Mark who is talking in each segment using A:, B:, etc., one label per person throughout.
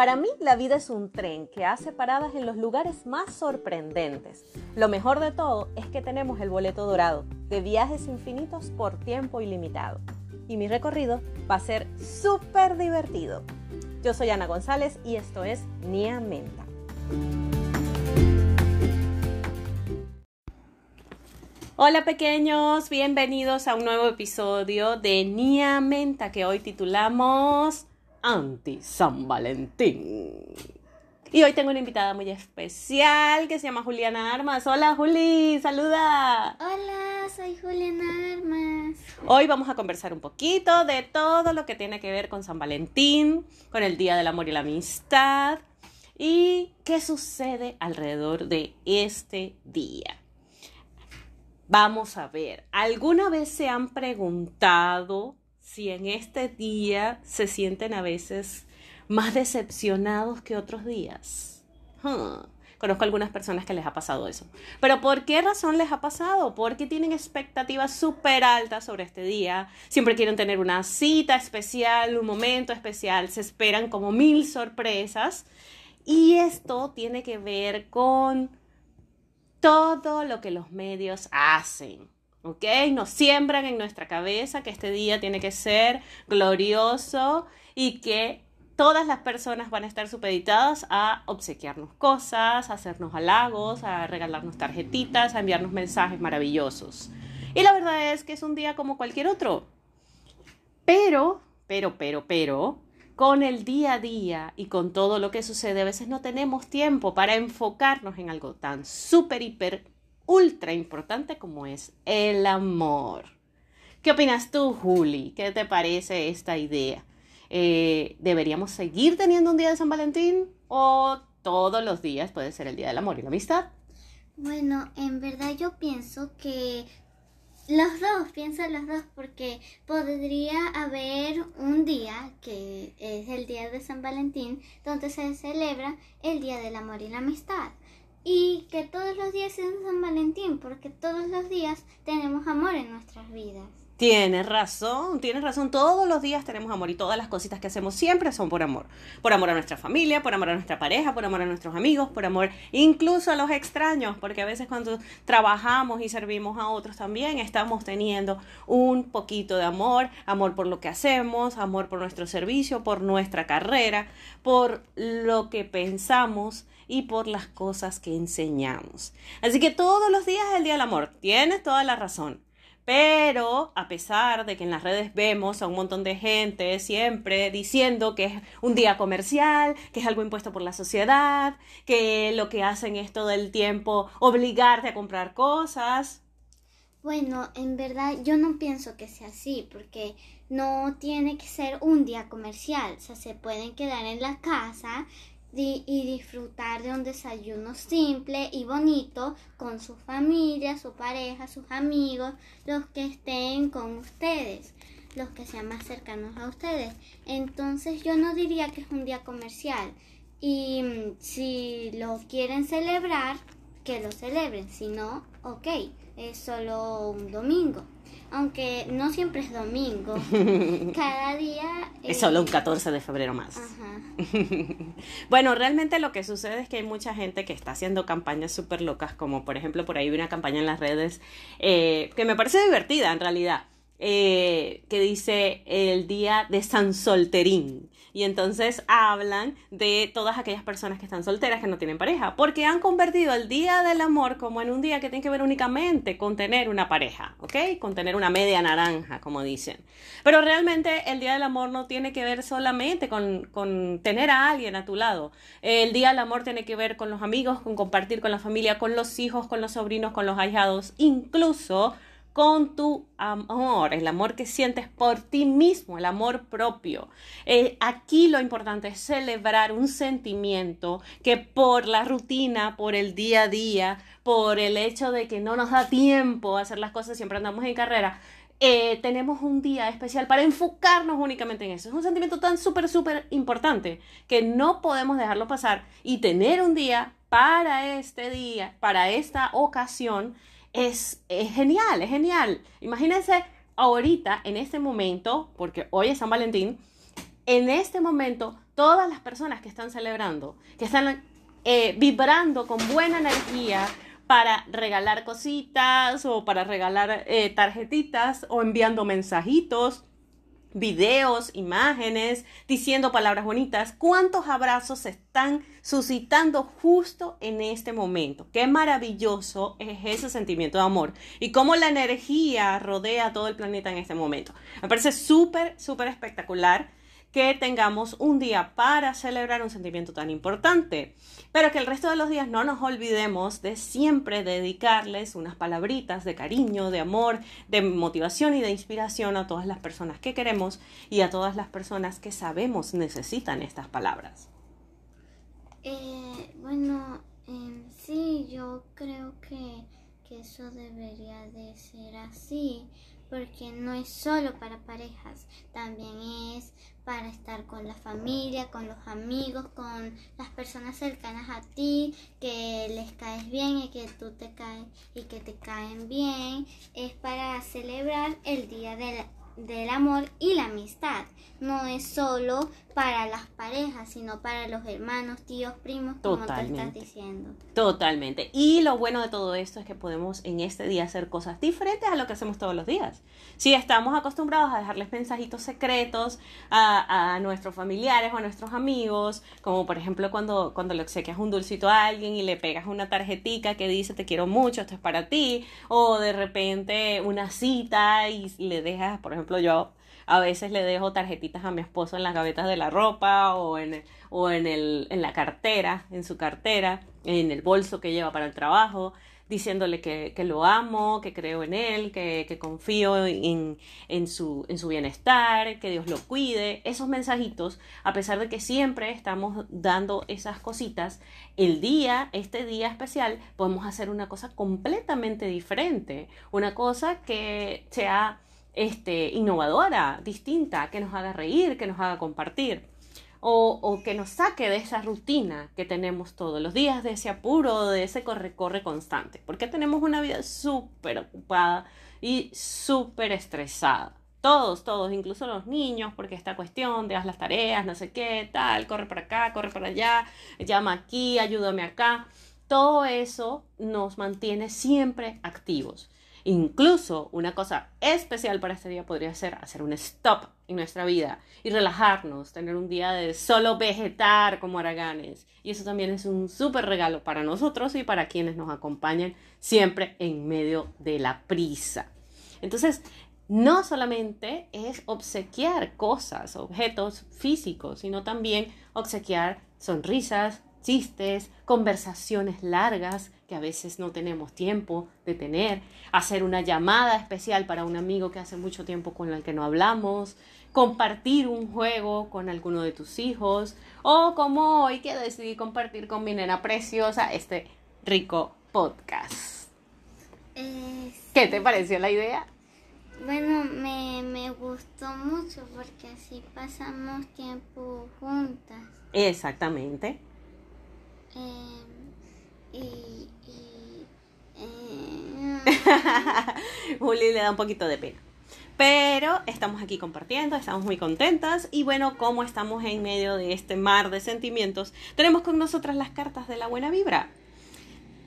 A: Para mí la vida es un tren que hace paradas en los lugares más sorprendentes. Lo mejor de todo es que tenemos el boleto dorado de viajes infinitos por tiempo ilimitado. Y mi recorrido va a ser súper divertido. Yo soy Ana González y esto es Nia Menta. Hola pequeños, bienvenidos a un nuevo episodio de Nia Menta que hoy titulamos Anti San Valentín. Y hoy tengo una invitada muy especial que se llama Juliana Armas. Hola Juli, saluda.
B: Hola, soy Juliana Armas.
A: Hoy vamos a conversar un poquito de todo lo que tiene que ver con San Valentín, con el Día del Amor y la Amistad y qué sucede alrededor de este día. Vamos a ver, ¿alguna vez se han preguntado si en este día se sienten a veces más decepcionados que otros días? Conozco algunas personas que les ha pasado eso. Pero ¿por qué razón les ha pasado? Porque tienen expectativas súper altas sobre este día. Siempre quieren tener una cita especial, un momento especial. Se esperan como mil sorpresas. Y esto tiene que ver con todo lo que los medios hacen. ¿Ok? Nos siembran en nuestra cabeza que este día tiene que ser glorioso y que todas las personas van a estar supeditadas a obsequiarnos cosas, a hacernos halagos, a regalarnos tarjetitas, a enviarnos mensajes maravillosos. Y la verdad es que es un día como cualquier otro. Pero, pero, pero, pero, con el día a día y con todo lo que sucede, a veces no tenemos tiempo para enfocarnos en algo tan súper, hiper, ultra importante como es el amor. ¿Qué opinas tú, Juli? ¿Qué te parece esta idea? Eh, ¿Deberíamos seguir teniendo un día de San Valentín o todos los días puede ser el día del amor y la amistad?
B: Bueno, en verdad yo pienso que los dos, pienso los dos, porque podría haber un día, que es el día de San Valentín, donde se celebra el Día del Amor y la Amistad. Y que todos los días sean San Valentín, porque todos los días tenemos amor en nuestras vidas.
A: Tienes razón, tienes razón. Todos los días tenemos amor y todas las cositas que hacemos siempre son por amor. Por amor a nuestra familia, por amor a nuestra pareja, por amor a nuestros amigos, por amor incluso a los extraños, porque a veces cuando trabajamos y servimos a otros también estamos teniendo un poquito de amor, amor por lo que hacemos, amor por nuestro servicio, por nuestra carrera, por lo que pensamos y por las cosas que enseñamos. Así que todos los días es el Día del Amor. Tienes toda la razón. Pero a pesar de que en las redes vemos a un montón de gente siempre diciendo que es un día comercial, que es algo impuesto por la sociedad, que lo que hacen es todo el tiempo obligarte a comprar cosas.
B: Bueno, en verdad yo no pienso que sea así, porque no tiene que ser un día comercial, o sea, se pueden quedar en la casa y disfrutar de un desayuno simple y bonito con su familia, su pareja, sus amigos, los que estén con ustedes, los que sean más cercanos a ustedes. Entonces yo no diría que es un día comercial. Y mm, si lo quieren celebrar, que lo celebren, si no, ok, es solo un domingo aunque no siempre es domingo. Cada día...
A: Es solo un 14 de febrero más. bueno, realmente lo que sucede es que hay mucha gente que está haciendo campañas súper locas, como por ejemplo por ahí una campaña en las redes eh, que me parece divertida en realidad. Eh, que dice el día de San Solterín. Y entonces hablan de todas aquellas personas que están solteras, que no tienen pareja, porque han convertido el Día del Amor como en un día que tiene que ver únicamente con tener una pareja, ¿ok? Con tener una media naranja, como dicen. Pero realmente el Día del Amor no tiene que ver solamente con, con tener a alguien a tu lado. El Día del Amor tiene que ver con los amigos, con compartir con la familia, con los hijos, con los sobrinos, con los ahijados, incluso con tu amor, el amor que sientes por ti mismo, el amor propio. Eh, aquí lo importante es celebrar un sentimiento que por la rutina, por el día a día, por el hecho de que no nos da tiempo a hacer las cosas, siempre andamos en carrera, eh, tenemos un día especial para enfocarnos únicamente en eso. Es un sentimiento tan súper, súper importante que no podemos dejarlo pasar y tener un día para este día, para esta ocasión, es, genial, es genial. Imagínense ahorita, en este momento, porque hoy es San Valentín, en este momento todas las personas que están celebrando, que están eh, vibrando con buena energía para regalar cositas o para regalar eh, tarjetitas o enviando mensajitos videos, imágenes, diciendo palabras bonitas, cuántos abrazos se están suscitando justo en este momento. Qué maravilloso es ese sentimiento de amor y cómo la energía rodea todo el planeta en este momento. Me parece súper, súper espectacular que tengamos un día para celebrar un sentimiento tan importante, pero que el resto de los días no nos olvidemos de siempre dedicarles unas palabritas de cariño, de amor, de motivación y de inspiración a todas las personas que queremos y a todas las personas que sabemos necesitan estas palabras.
B: Eh, bueno, sí, yo creo que, que eso debería de ser así porque no es solo para parejas, también es para estar con la familia, con los amigos, con las personas cercanas a ti, que les caes bien y que tú te caes y que te caen bien. Es para celebrar el día del, del amor y la amistad. No es solo para las parejas, sino para los hermanos, tíos, primos, como tú estás diciendo.
A: Totalmente. Y lo bueno de todo esto es que podemos en este día hacer cosas diferentes a lo que hacemos todos los días. Si estamos acostumbrados a dejarles mensajitos secretos a, a nuestros familiares o a nuestros amigos, como por ejemplo cuando, cuando le obsequias un dulcito a alguien y le pegas una tarjetica que dice te quiero mucho, esto es para ti, o de repente una cita y le dejas, por ejemplo, yo a veces le dejo tarjetitas a mi esposo en las gavetas de la ropa o en, o en, el, en la cartera, en su cartera, en el bolso que lleva para el trabajo, diciéndole que, que lo amo, que creo en él, que, que confío en, en, su, en su bienestar, que Dios lo cuide. Esos mensajitos, a pesar de que siempre estamos dando esas cositas, el día, este día especial, podemos hacer una cosa completamente diferente, una cosa que sea este, innovadora, distinta, que nos haga reír, que nos haga compartir. O, que nos saque de esa rutina que tenemos todos los días, de ese apuro, de ese corre-corre constante, porque tenemos una vida súper ocupada y súper estresada. Todos, todos, incluso los niños, porque esta cuestión de haz las tareas, no sé qué, tal, corre para acá, corre para allá, llama aquí, ayúdame acá. Todo eso nos mantiene siempre activos. Incluso una cosa especial para este día podría ser hacer un stop en nuestra vida y relajarnos, tener un día de solo vegetar como araganes. Y eso también es un súper regalo para nosotros y para quienes nos acompañan siempre en medio de la prisa. Entonces, no solamente es obsequiar cosas, objetos físicos, sino también obsequiar sonrisas, chistes, conversaciones largas que a veces no tenemos tiempo de tener, hacer una llamada especial para un amigo que hace mucho tiempo con el que no hablamos, compartir un juego con alguno de tus hijos o como hoy que decidí compartir con mi nena preciosa este rico podcast. ¿Qué te pareció la idea?
B: Bueno, me, me gustó mucho porque así pasamos tiempo juntas.
A: Exactamente.
B: Em,
A: eh, Juli le da un poquito de pena. Pero estamos aquí compartiendo, estamos muy contentas y bueno, como estamos en medio de este mar de sentimientos, tenemos con nosotras las cartas de la buena vibra,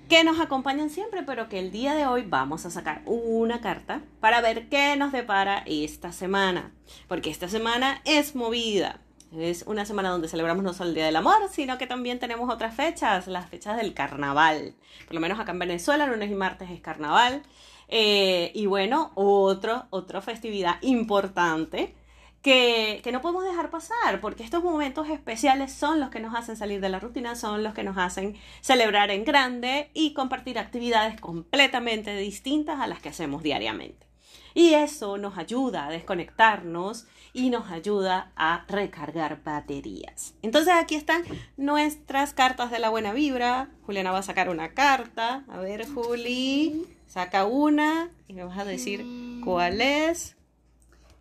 A: que nos acompañan siempre, pero que el día de hoy vamos a sacar una carta para ver qué nos depara esta semana, porque esta semana es movida. Es una semana donde celebramos no solo el Día del Amor, sino que también tenemos otras fechas, las fechas del carnaval. Por lo menos acá en Venezuela, lunes y martes es carnaval. Eh, y bueno, otro, otra festividad importante que, que, no podemos dejar pasar, porque estos momentos especiales son los que nos hacen salir de la rutina, son los que nos hacen celebrar en grande y compartir actividades completamente distintas a las que hacemos diariamente. Y eso nos ayuda a desconectarnos y nos ayuda a recargar baterías. Entonces aquí están nuestras cartas de la buena vibra. Juliana va a sacar una carta. A ver, Juli, saca una y me vas a decir cuál es.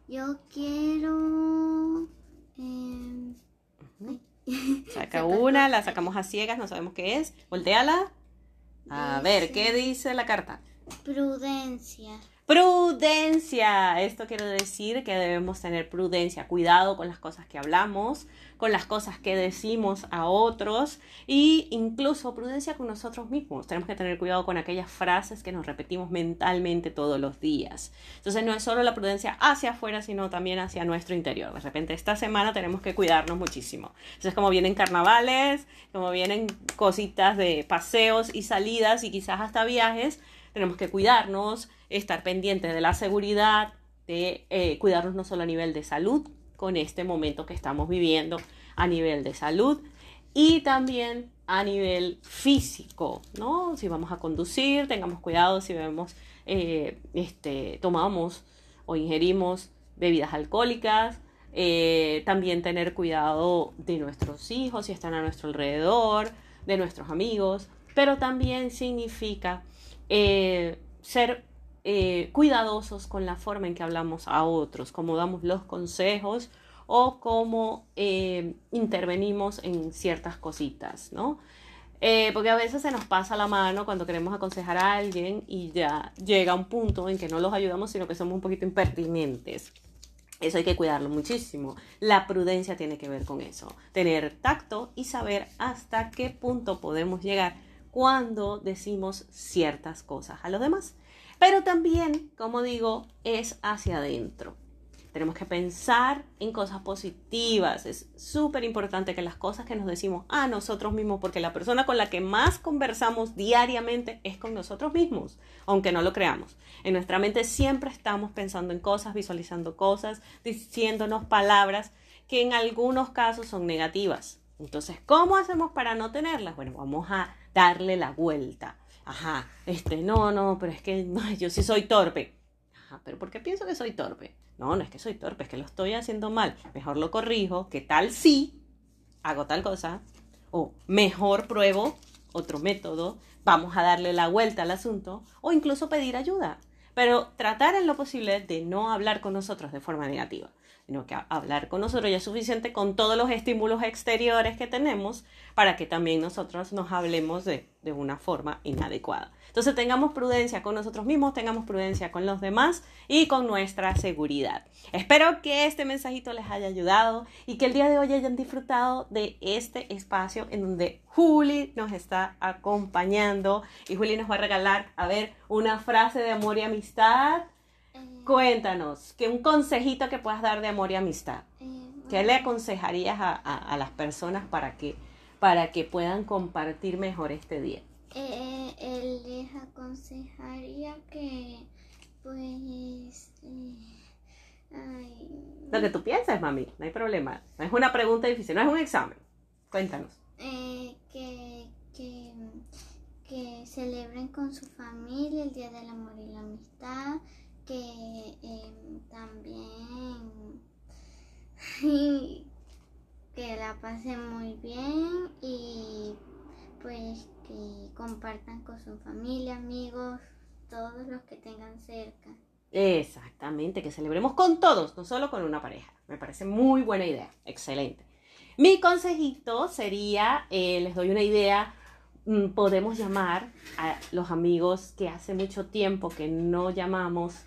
B: Yo quiero...
A: Em, saca una, la sacamos a ciegas, no sabemos qué es. Volteala. A ver, ¿qué dice la carta?
B: Prudencia
A: Prudencia. Esto quiere decir que debemos tener prudencia, cuidado con las cosas que hablamos, con las cosas que decimos a otros e incluso prudencia con nosotros mismos. Tenemos que tener cuidado con aquellas frases que nos repetimos mentalmente todos los días. Entonces no es solo la prudencia hacia afuera, sino también hacia nuestro interior. De repente esta semana tenemos que cuidarnos muchísimo. Entonces como vienen carnavales, como vienen cositas de paseos y salidas y quizás hasta viajes, tenemos que cuidarnos, estar pendientes de la seguridad, de eh, cuidarnos no solo a nivel de salud, con este momento que estamos viviendo a nivel de salud y también a nivel físico, ¿no? Si vamos a conducir, tengamos cuidado si bebemos, eh, este, tomamos o ingerimos bebidas alcohólicas, eh, también tener cuidado de nuestros hijos si están a nuestro alrededor, de nuestros amigos, pero también significa eh, ser eh, cuidadosos con la forma en que hablamos a otros, cómo damos los consejos o cómo eh, intervenimos en ciertas cositas, ¿no? porque a veces se nos pasa la mano cuando queremos aconsejar a alguien y ya llega un punto en que no los ayudamos, sino que somos un poquito impertinentes. Eso hay que cuidarlo muchísimo. La prudencia tiene que ver con eso. Tener tacto y saber hasta qué punto podemos llegar cuando decimos ciertas cosas a los demás. Pero también, como digo, es hacia adentro. Tenemos que pensar en cosas positivas. Es súper importante que las cosas que nos decimos a nosotros mismos, porque la persona con la que más conversamos diariamente es con nosotros mismos, aunque no lo creamos. En nuestra mente siempre estamos pensando en cosas, visualizando cosas, diciéndonos palabras que en algunos casos son negativas. Entonces, ¿cómo hacemos para no tenerlas? Bueno, vamos a darle la vuelta. Ajá, este, no, no, pero es que yo sí soy torpe. Ajá, pero ¿por qué pienso que soy torpe? No, no es que soy torpe, es que lo estoy haciendo mal. Mejor lo corrijo, que tal sí hago tal cosa. O mejor pruebo otro método, vamos a darle la vuelta al asunto o incluso pedir ayuda. Pero tratar en lo posible de no hablar con nosotros de forma negativa sino que hablar con nosotros ya es suficiente con todos los estímulos exteriores que tenemos para que también nosotros nos hablemos de, de una forma inadecuada. Entonces tengamos prudencia con nosotros mismos, tengamos prudencia con los demás y con nuestra seguridad. Espero que este mensajito les haya ayudado y que el día de hoy hayan disfrutado de este espacio en donde Juli nos está acompañando y Juli nos va a regalar, a ver, una frase de amor y amistad Cuéntanos, que un consejito que puedas dar de amor y amistad. Eh, ¿Qué le aconsejarías a, las personas para que, para que puedan compartir mejor este día?
B: Eh, él les aconsejaría que, pues, eh,
A: Lo que tú piensas, mami, no hay problema. No es una pregunta difícil, no es un examen. Cuéntanos.
B: que, que, que celebren con su familia el Día del Amor y la Amistad que em, también que la pasen muy bien y pues que compartan con su familia, amigos, todos los que tengan cerca.
A: Exactamente, que celebremos con todos, no solo con una pareja. Me parece muy buena idea, excelente. Mi consejito sería, eh, les doy una idea, mm, podemos llamar a los amigos que hace mucho tiempo que no llamamos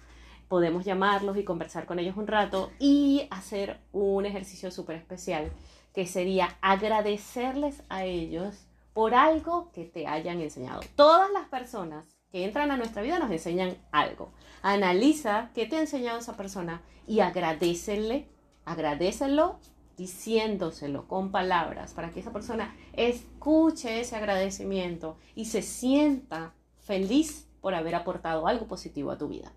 A: podemos llamarlos y conversar con ellos un rato y hacer un ejercicio súper especial que sería agradecerles a ellos por algo que te hayan enseñado. Todas las personas que entran a nuestra vida nos enseñan algo. Analiza qué te ha enseñado esa persona y agradecele, agradecelo diciéndoselo con palabras para que esa persona escuche ese agradecimiento y se sienta feliz por haber aportado algo positivo a tu vida.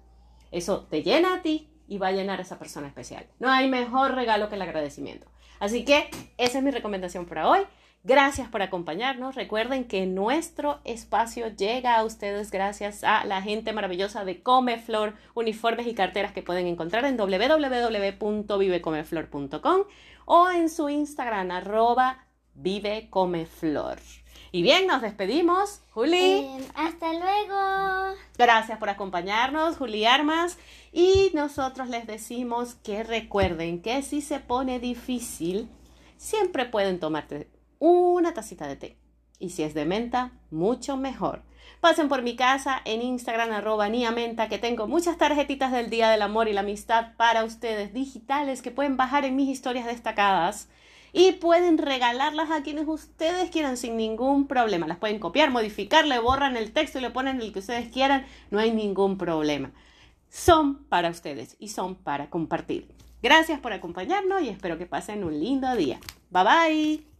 A: Eso te llena a ti y va a llenar a esa persona especial. No hay mejor regalo que el agradecimiento. Así que esa es mi recomendación para hoy. Gracias por acompañarnos. Recuerden que nuestro espacio llega a ustedes gracias a la gente maravillosa de Comeflor, uniformes y carteras que pueden encontrar en www.vivecomeflor.com o en su Instagram arroba vivecomeflor. Y bien, nos despedimos. Juli.
B: Eh, hasta luego.
A: Gracias por acompañarnos, Juli Armas. Y nosotros les decimos que recuerden que si se pone difícil, siempre pueden tomarte una tacita de té. Y si es de menta, mucho mejor. Pasen por mi casa en Instagram arroba niamenta que tengo muchas tarjetitas del Día del Amor y la Amistad para ustedes digitales que pueden bajar en mis historias destacadas y pueden regalarlas a quienes ustedes quieran sin ningún problema. Las pueden copiar, modificar, le borran el texto y le ponen el que ustedes quieran, no hay ningún problema. Son para ustedes y son para compartir. Gracias por acompañarnos y espero que pasen un lindo día. Bye bye.